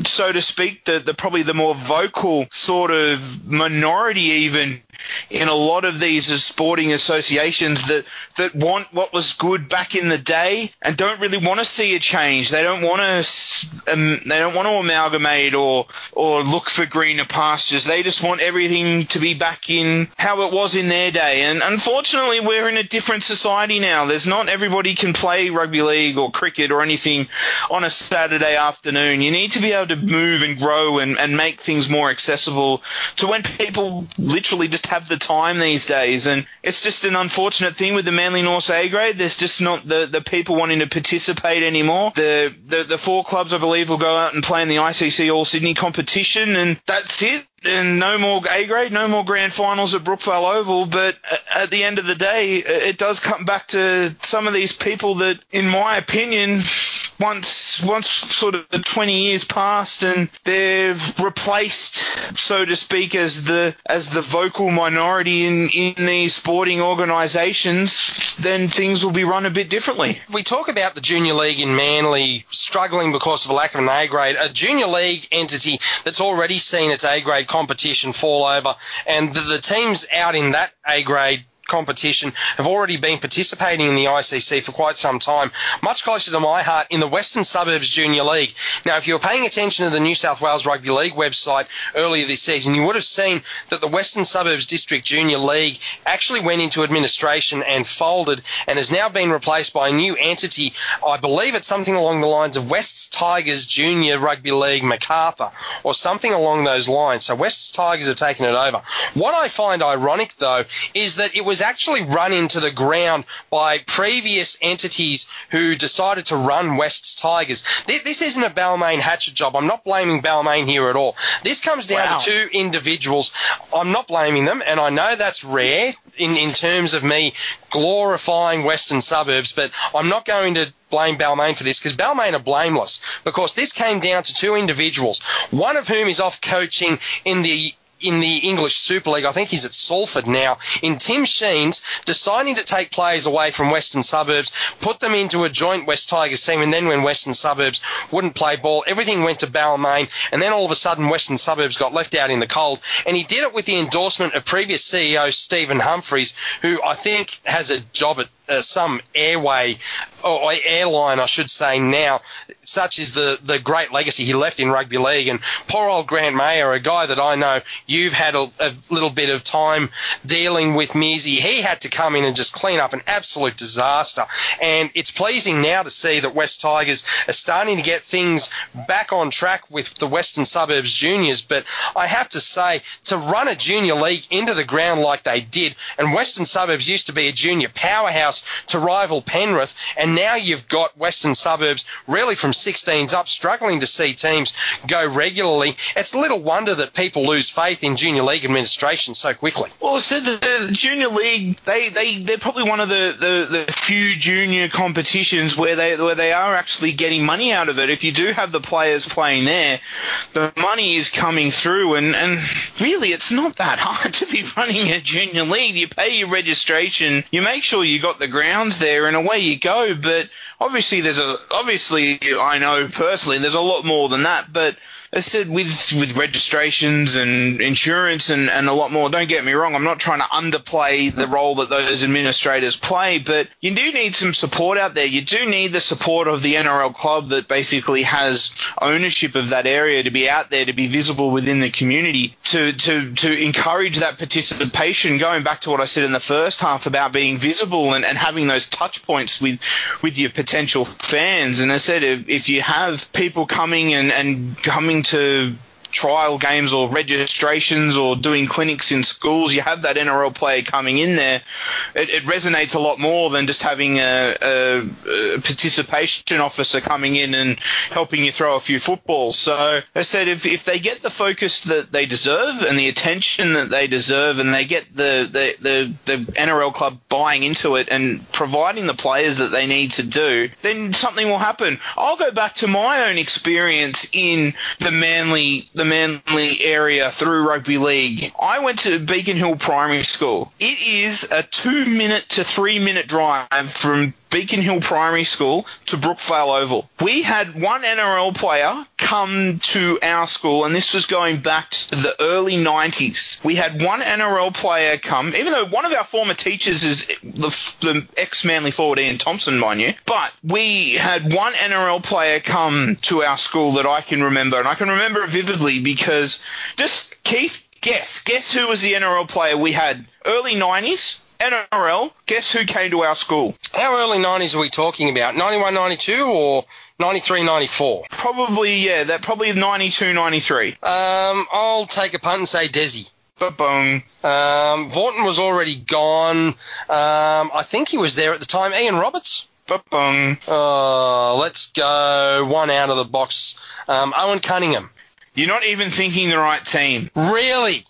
so to speak, the, the probably the more vocal sort of minority even in a lot of these sporting associations that that want what was good back in the day and don't really want to see a change. They don't want to um, they don't want to amalgamate or or look for greener pastures. They just want everything to be back in how it was in their day. And unfortunately, we're in a different society now. There's not everybody can play rugby league or cricket or anything on a Saturday afternoon. You need to be able to move and grow and, and make things more accessible to when people literally just have the time these days, and it's just an unfortunate thing with the Manly North A grade. There's just not the, the people wanting to participate anymore. The, the the four clubs, I believe, will go out and play in the ICC All Sydney competition, and that's it and no more A grade, no more grand finals at Brookvale Oval. But at the end of the day, it does come back to some of these people that, in my opinion, once once sort of the 20 years passed and they've replaced, so to speak, as the as the vocal minority in in these sporting organisations, then things will be run a bit differently. We talk about the junior league in Manly struggling because of a lack of an A grade, a junior league entity that's already seen its A grade competition fall over, and the, the teams out in that A grade competition have already been participating in the ICC for quite some time, much closer to my heart in the Western Suburbs Junior League. Now, if you were paying attention to the New South Wales Rugby League website earlier this season, you would have seen that the Western Suburbs District Junior League actually went into administration and folded and has now been replaced by a new entity. I believe it's something along the lines of Wests Tigers Junior Rugby League Macarthur or something along those lines. So Wests Tigers have taken it over. What I find ironic, though, is that it was actually run into the ground by previous entities who decided to run Wests Tigers. This isn't a Balmain Hatchet job. I'm not blaming Balmain here at all. This comes down wow. to two individuals. I'm not blaming them, and I know that's rare in, in terms of me glorifying Western suburbs, but I'm not going to blame Balmain for this because Balmain are blameless because this came down to two individuals, one of whom is off coaching in the in the English Super League. I think he's at Salford now. In Tim Sheens deciding to take players away from Western Suburbs, put them into a joint West Tigers team, and then when Western Suburbs wouldn't play ball, everything went to Balmain, and then all of a sudden Western Suburbs got left out in the cold. And he did it with the endorsement of previous CEO Stephen Humphreys, who I think has a job at uh, some airway or airline, I should say now. Such is the, the great legacy he left in rugby league. And poor old Grant Mayer, a guy that I know you've had a, a little bit of time dealing with, Mizzy, he had to come in and just clean up an absolute disaster. And it's pleasing now to see that West Tigers are starting to get things back on track with the Western Suburbs juniors. But I have to say, to run a junior league into the ground like they did, and Western Suburbs used to be a junior powerhouse to rival Penrith, and now you've got Western Suburbs really from 16s up struggling to see teams go regularly. It's little wonder that people lose faith in junior league administration so quickly. Well, so the, the junior league, they, they, they're probably one of the, the, the few junior competitions where they, where they are actually getting money out of it. If you do have the players playing there, the money is coming through and, and really it's not that hard to be running a junior league. You pay your registration, you make sure you got the grounds there and away you go but obviously there's a obviously I know personally there's a lot more than that, but I said with with registrations and insurance and, and a lot more. Don't get me wrong, I'm not trying to underplay the role that those administrators play, but you do need some support out there. You do need the support of the NRL club that basically has ownership of that area to be out there to be visible within the community to to to encourage that participation. Going back to what I said in the first half about being visible and, and having those touch points with with your potential fans. And I said if, if you have people coming and, and coming to trial games or registrations or doing clinics in schools, you have that NRL player coming in there, it, it resonates a lot more than just having a, a, a, participation officer coming in and helping you throw a few footballs. So I said if, if they get the focus that they deserve and the attention that they deserve and they get the, the, the, the NRL club buying into it and providing the players that they need to do, then something will happen. I'll go back to my own experience in the Manly, the the Manly area through rugby league. I went to Beacon Hill Primary School. It is a two minute to three minute drive from Beacon Hill Primary School to Brookvale Oval. We had one NRL player come to our school, and this was going back to the early 90s. We had one NRL player come, even though one of our former teachers is the, the ex Manly forward Ian Thompson, mind you, but we had one NRL player come to our school that I can remember, and I can remember it vividly because just Keith, guess, guess who was the NRL player we had? Early 90s, NRL, guess who came to our school? How early 90s are we talking about? 91, 92 or 93, 94? Probably, yeah, that probably 92, 93. Um, I'll take a punt and say Desi. Ba-boom. Um, Vorton was already gone. Um, I think he was there at the time. Ian Roberts. Ba-boom. Uh, let's go one out of the box. Um, Owen Cunningham. You're not even thinking the right team. Really?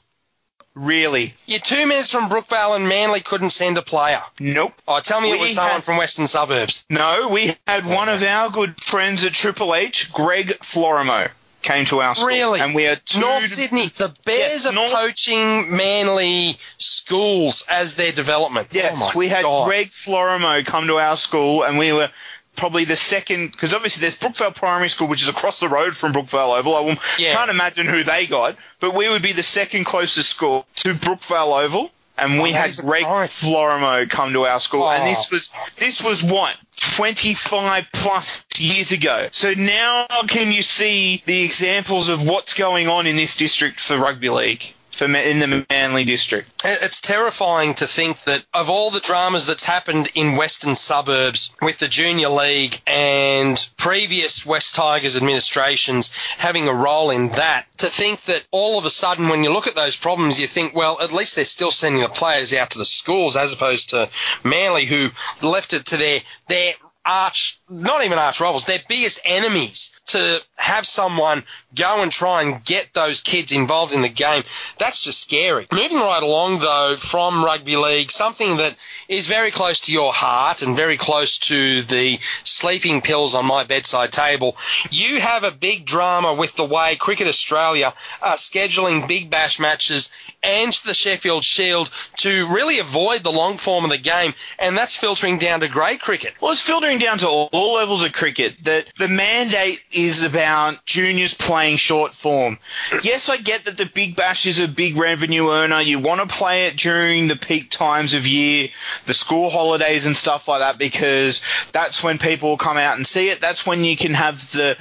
Really. You're two minutes from Brookvale and Manly couldn't send a player. Nope. Oh, tell me it was someone had- from Western Suburbs. No, we had one of our good friends at Triple H, Greg Florimo, came to our school. Really? And we are two North Sydney. The Bears Yes, are North- poaching Manly schools as their development. Yes, Oh we had God. Greg Florimo come to our school, and we were probably the second, because obviously there's Brookvale Primary School, which is across the road from Brookvale Oval. I Yeah. can't imagine who they got, but we would be the second closest school to Brookvale Oval. And we Oh, had Greg. Florimo come to our school, and Oh. this was this was what 25 plus years ago. So now can you see the examples of what's going on in this district for rugby league, in the Manly district? It's terrifying to think that of all the dramas that's happened in Western suburbs with the Junior League and previous West Tigers administrations having a role in that, to think that all of a sudden when you look at those problems, you think, well, at least they're still sending the players out to the schools as opposed to Manly who left it to their, their arch, not even arch rivals, their biggest enemies to have someone go and try and get those kids involved in the game. That's just scary. Moving right along though from rugby league, something that is very close to your heart and very close to the sleeping pills on my bedside table. You have a big drama with the way Cricket Australia are scheduling big bash matches and the Sheffield Shield to really avoid the long form of the game, and that's filtering down to grade cricket. Well, it's filtering down to all, all levels of cricket that the mandate is about juniors playing short form. Yes, I get that the Big Bash is a big revenue earner. You want to play it during the peak times of year, the school holidays and stuff like that, because that's when people will come out and see it. That's when you can have the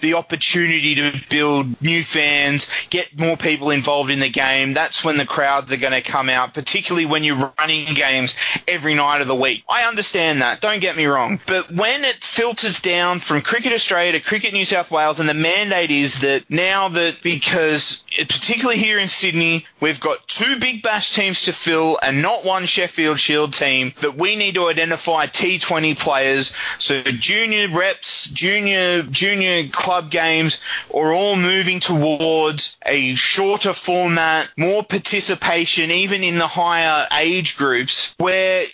the opportunity to build new fans, get more people involved in the game. That's when the crowds are going to come out, particularly when you're running games every night of the week. I understand that. Don't get me wrong. But when it filters down from Cricket Australia to Cricket New South Wales, and the mandate is that now that because particularly here in Sydney, we've got two big bash teams to fill and not one Sheffield Shield team, that we need to identify T20 players. So junior reps, junior junior club games are all moving towards a shorter format, more participation, even in the higher age groups, where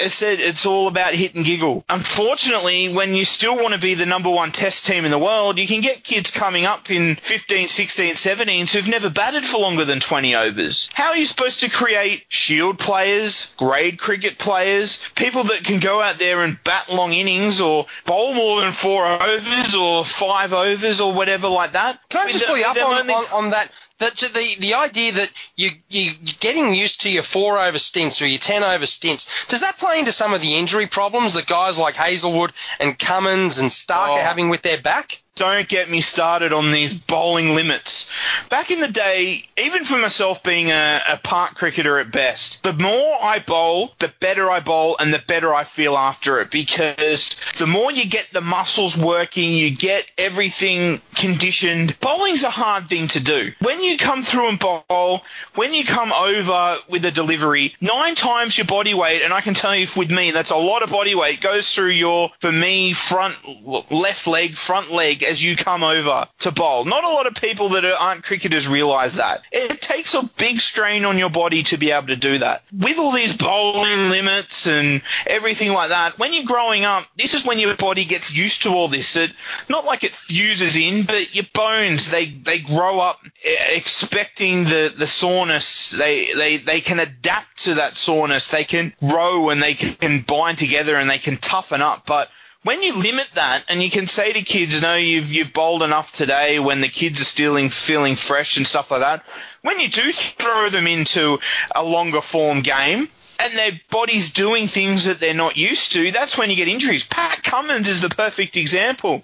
it said it's all about hit and giggle. Unfortunately, when you still want to be the number one test team in the world, you can get kids coming up in 15, 16, 17s who've never batted for longer than 20 overs. How are you supposed to create shield players, grade cricket players, people that can go out there and bat long innings or bowl more than four overs or five overs or whatever like that? Can I mean, just pull you up on, only- on, on that? That the the idea that you you you're getting used to your four over stints or your ten over stints does that play into some of the injury problems that guys like Hazlewood and Cummins and Starc Oh. are having with their back? Don't get me started on these bowling limits. Back in the day, even for myself being a, a park cricketer at best, the more I bowl, the better I bowl and the better I feel after it because the more you get the muscles working, you get everything conditioned. Bowling's a hard thing to do. When you come through and bowl, when you come over with a delivery, nine times your body weight, and I can tell you with me, that's a lot of body weight, goes through your, for me, front, left leg, front leg as you come over to bowl. Not a lot of people that aren't cricketers realize that. It takes a big strain on your body to be able to do that. With all these bowling limits and everything like that, when you're growing up, this is when your body gets used to all this. It, not like it fuses in, but your bones, they, they grow up eh, expecting the, the soreness. They, they, they can adapt to that soreness. They can grow and they can bind together and they can toughen up. But when you limit that and you can say to kids, no, you've, you've bowled enough today when the kids are still feeling fresh and stuff like that, when you do throw them into a longer form game, and their body's doing things that they're not used to, that's when you get injuries. Pat Cummins is the perfect example.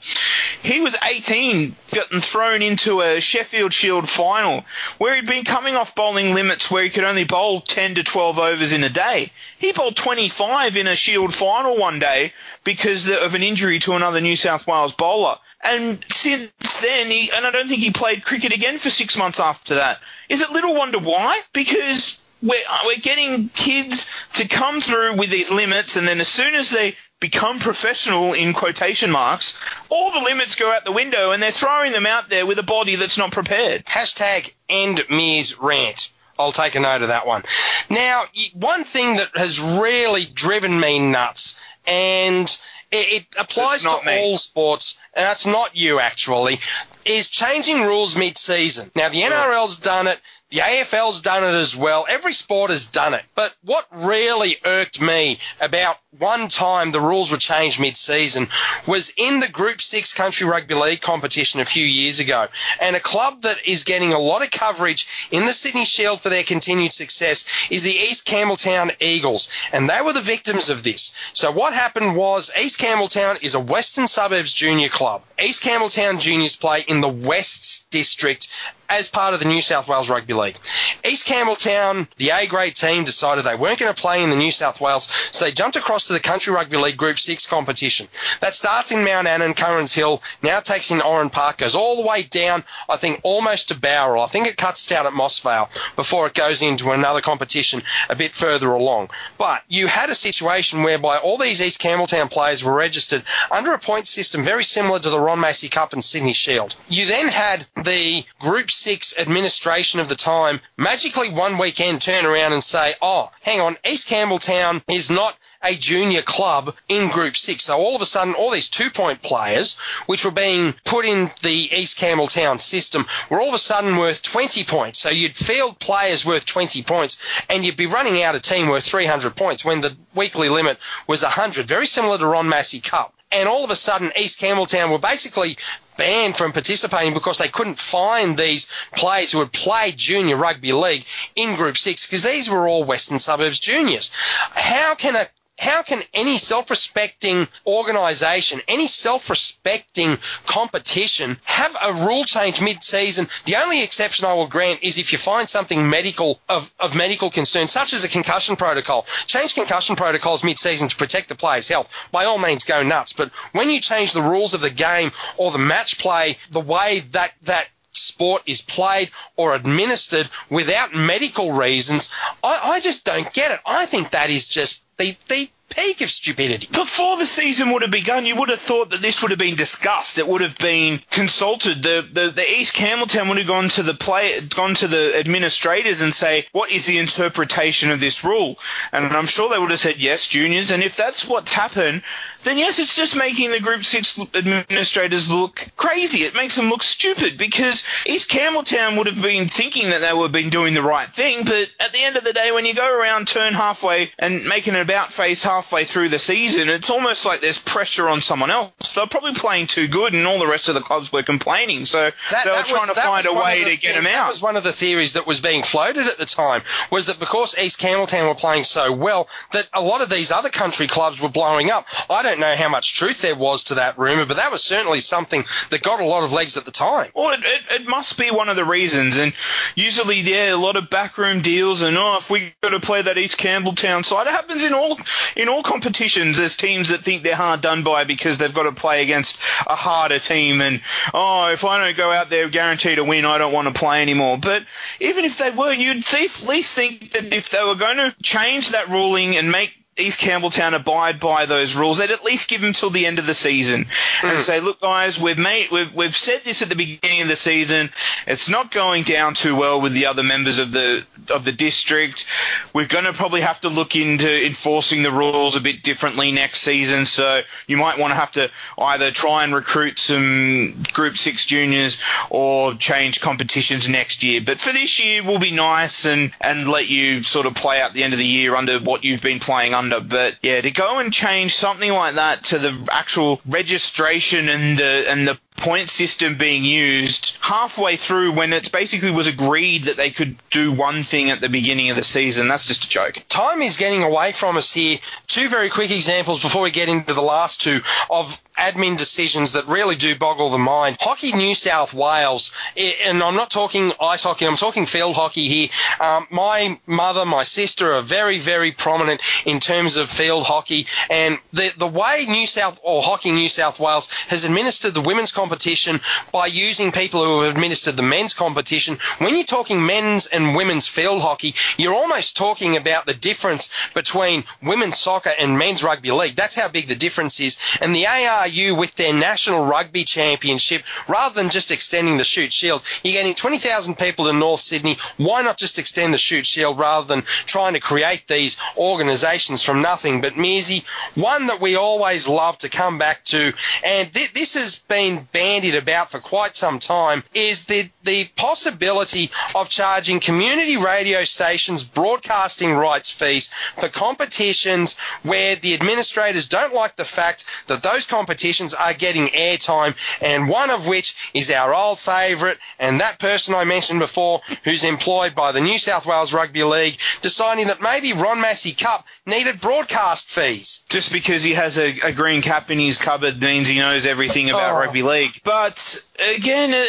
He was 18, gotten thrown into a Sheffield Shield final where he'd been coming off bowling limits where he could only bowl 10 to 12 overs in a day. He bowled 25 in a Shield final one day because of an injury to another New South Wales bowler. And since then, he, and I don't think he played cricket again for six months after that. is it little wonder why? Because we're, uh, we're getting kids to come through with these limits, and then as soon as they become professional in quotation marks, all the limits go out the window, and they're throwing them out there with a body that's not prepared. Hashtag end Mears rant. I'll take a note of that one. Now, one thing that has really driven me nuts, and it, it applies to me. all sports, and that's not you actually, is changing rules mid-season. Now, the NRL's done it. The AFL's done it as well. Every sport has done it. But what really irked me about one time the rules were changed mid-season was in the Group 6 Country Rugby League competition a few years ago. And a club that is getting a lot of coverage in the Sydney Shield for their continued success is the East Campbelltown Eagles. And they were the victims of this. So what happened was East Campbelltown is a Western Suburbs junior club. East Campbelltown juniors play in the West District as part of the New South Wales Rugby League. East Campbelltown, the A grade team, decided they weren't going to play in the New South Wales, so they jumped across to the Country Rugby League Group 6 competition. That starts in Mount Annan, Currans Hill, now takes in Oran Park, goes all the way down, I think, almost to Bowral. I think it cuts out at Mossvale before it goes into another competition a bit further along. But you had a situation whereby all these East Campbelltown players were registered under a point system very similar to the Ron Massey Cup and Sydney Shield. You then had the Group 6 administration of the time magically one weekend turn around and say, oh, hang on, East Campbelltown is not a junior club in Group 6. So all of a sudden, all these two point players, which were being put in the East Campbelltown system, were all of a sudden worth 20 points. So you'd field players worth 20 points, and you'd be running out a team worth 300 points when the weekly limit was 100. Very similar to Ron Massey Cup. And all of a sudden, East Campbelltown were basically banned from participating because they couldn't find these players who had played junior rugby league in Group 6 because these were all Western Suburbs juniors. How can a how can any self-respecting organisation, any self-respecting competition have a rule change mid-season? The only exception I will grant is if you find something medical of, of medical concern, such as a concussion protocol. Change concussion protocols mid-season to protect the player's health. By all means, go nuts. But when you change the rules of the game or the match play, the way that that sport is played or administered without medical reasons, I, I just don't get it. I think that is just the, the peak of stupidity. Before the season would have begun, you would have thought that this would have been discussed. It would have been consulted. The the, the East Campbelltown would have gone to the play, gone to the administrators and say, "What is the interpretation of this rule?" And I'm sure they would have said, "Yes, juniors." And if that's what's happened, then yes, it's just making the Group 6 administrators look crazy. It makes them look stupid because East Campbelltown would have been thinking that they were been doing the right thing, but at the end of the day, when you go around, turn halfway and make an about face halfway through the season, it's almost like there's pressure on someone else. They're probably playing too good, and all the rest of the clubs were complaining. So That- they were trying was- to find a way to get them That out. was one of the theories that was being floated at the time, was that because East Campbelltown were playing so well, that a lot of these other country clubs were blowing up. I don't know how much truth there was to that rumour, but that was certainly something that got a lot of legs at the time. Well, it, it, it must be one of the reasons, and usually, yeah, a lot of backroom deals, and oh, if we got to play that East Campbelltown side, it happens in all in all competitions. There's teams that think they're hard done by because they've got to play against a harder team, and oh, if I don't go out there guaranteed to win, I don't want to play anymore. But even if they were, you'd at least think that if they were going to change that ruling and make East Campbelltown abide by those rules. They'd at least give them till the end of the season and hmm. say, "Look, guys, we've made we've we've said this at the beginning of the season. It's not going down too well with the other members of the of the district. We're going to probably have to look into enforcing the rules a bit differently next season. So you might want to have to either try and recruit some Group Six juniors or change competitions next year. But for this year, we'll be nice and and let you sort of play out the end of the year under what you've been playing under. But yeah, to go and change something like that to the actual registration and the and the point system being used halfway through when it basically was agreed that they could do one thing at the beginning of the season. That's just a joke. Time is getting away from us here. Two very quick examples before we get into the last two of admin decisions that really do boggle the mind. Hockey New South Wales, and I'm not talking ice hockey, I'm talking field hockey here. Um, my mother, my sister are very, very prominent in terms of field hockey, and the, the way New South, or Hockey New South Wales has administered the women's competition competition by using people who have administered the men's competition. When you're talking men's and women's field hockey, you're almost talking about the difference between women's soccer and men's rugby league. That's how big the difference is. And the ARU with their national rugby championship, rather than just extending the Shute Shield, you're getting 20,000 people in North Sydney. Why not just extend the Shute Shield rather than trying to create these organisations from nothing? But Mearsy, one that we always love to come back to, and th- this has been bandied about for quite some time, is the, the possibility of charging community radio stations broadcasting rights fees for competitions where the administrators don't like the fact that those competitions are getting airtime, and one of which is our old favourite, and that person I mentioned before, who's employed by the New South Wales Rugby League, deciding that maybe Ron Massey Cup needed broadcast fees. Just because he has a, a green cap in his cupboard means he knows everything about Oh. rugby league. But again, uh,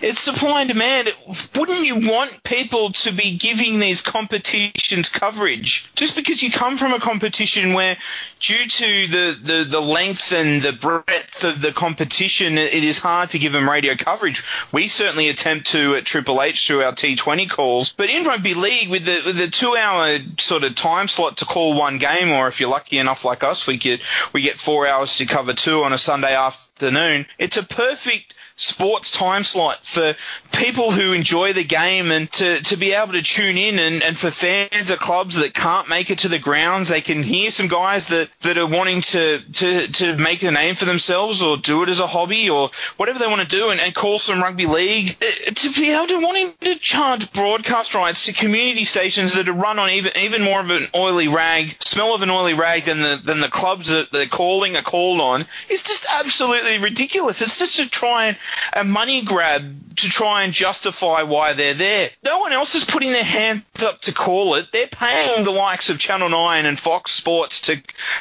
it's supply and demand. Wouldn't you want people to be giving these competitions coverage? Just because you come from a competition where, due to the, the, the length and the breadth of the competition, it is hard to give them radio coverage. We certainly attempt to at Triple H through our T20 calls. But in rugby league, with the, with the two hour sort of time slot to call one game, or if you're lucky enough like us, we get, we get four hours to cover two on a Sunday afternoon. It's a perfect sports time slot for people who enjoy the game and to, to be able to tune in and, and for fans of clubs that can't make it to the grounds, they can hear some guys that, that are wanting to, to, to make a name for themselves or do it as a hobby or whatever they want to do and, and call some rugby league. Uh, To be able to wanting to charge broadcast rights to community stations that are run on even, even more of an oily rag, smell of an oily rag than the, than the clubs that they're calling are called on is just absolutely ridiculous. It's just to try and a money grab to try and justify why they're there. No one else is putting their hands up to call it. They're paying the likes of Channel 9 and Fox Sports to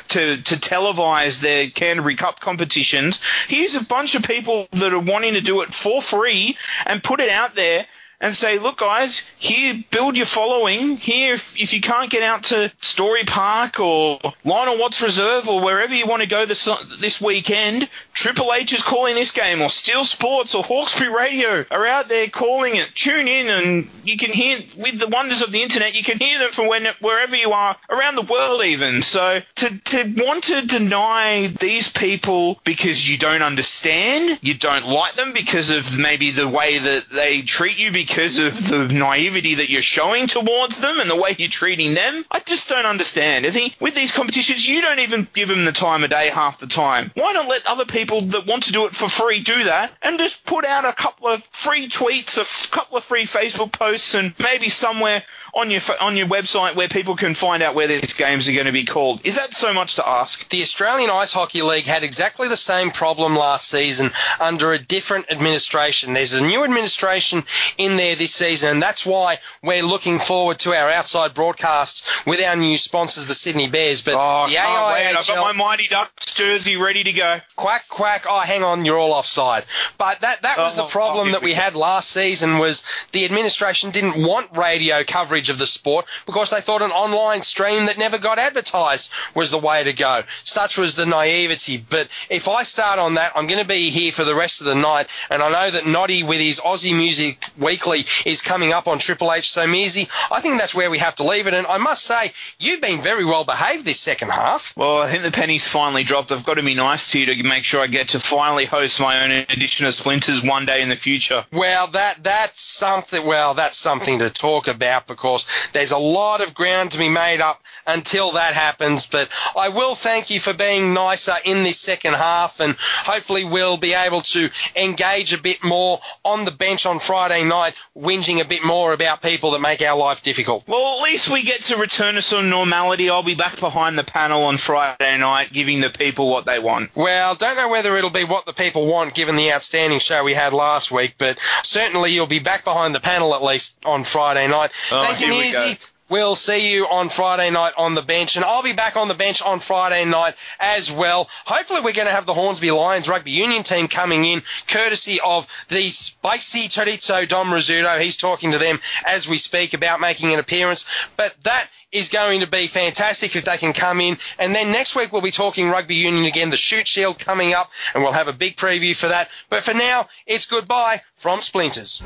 to to televise their Canterbury Cup competitions. Here's a bunch of people that are wanting to do it for free and put it out there and say, look, guys, here, build your following. Here, if, if you can't get out to Storey Park or Lionel Watts Reserve or wherever you want to go this this weekend, Triple H is calling this game, or Steel Sports or Hawkesbury Radio are out there calling it. Tune in, and you can hear with the wonders of the internet, you can hear them from when, wherever you are around the world, even. So to to want to deny these people because you don't understand, you don't like them because of maybe the way that they treat you because of the naivety that you're showing towards them and the way you're treating them. I just don't understand. I think with these competitions, you don't even give them the time of day half the time. Why not let other people that want to do it for free do that and just put out a couple of free tweets, a f- couple of free Facebook posts, and maybe somewhere on your on your website where people can find out where these games are going to be called. Is that so much to ask? The Australian Ice Hockey League had exactly the same problem last season under a different administration. There's a new administration in there this season, and that's why we're looking forward to our outside broadcasts with our new sponsors, the Sydney Bears. But Oh, the can't wait. I've got my Mighty Ducks jersey ready to go. quack quack oh hang on you're all offside. But that that was oh, the Oh, problem oh, that we had last season was the administration didn't want radio coverage of the sport because they thought an online stream that never got advertised was the way to go. Such was the naivety. But if I start on that I'm going to be here for the rest of the night and I know that Noddy with his Aussie Music Weekly is coming up on Triple H so Mearsy I think that's where we have to leave it. And I must say you've been very well behaved this second half. Well, I think the penny's finally dropped. I've got to be nice to you to make sure I get to finally host my own edition of Splinters one day in the future. Well, that that's something. Well, that's something to talk about because there's a lot of ground to be made up until that happens. But I will thank you for being nicer in this second half, and hopefully we'll be able to engage a bit more on the bench on Friday night, whinging a bit more about people that make our life difficult. Well, at least we get to return to some normality. I'll be back behind the panel on Friday night, giving the people what they want. Well, don't know whether it'll be what the people want given the outstanding show we had last week, but certainly you'll be back behind the panel at least on Friday night. Oh, Thank you, here we Mearsy. go. We'll see you on Friday night on the bench, and I'll be back on the bench on Friday night as well. Hopefully, we're going to have the Hornsby Lions rugby union team coming in, courtesy of the spicy chorizo Dom Rizzuto. He's talking to them as we speak about making an appearance. But that is going to be fantastic if they can come in. And then next week we'll be talking rugby union again, the Shute Shield coming up, and we'll have a big preview for that. But for now, it's goodbye from Splinters.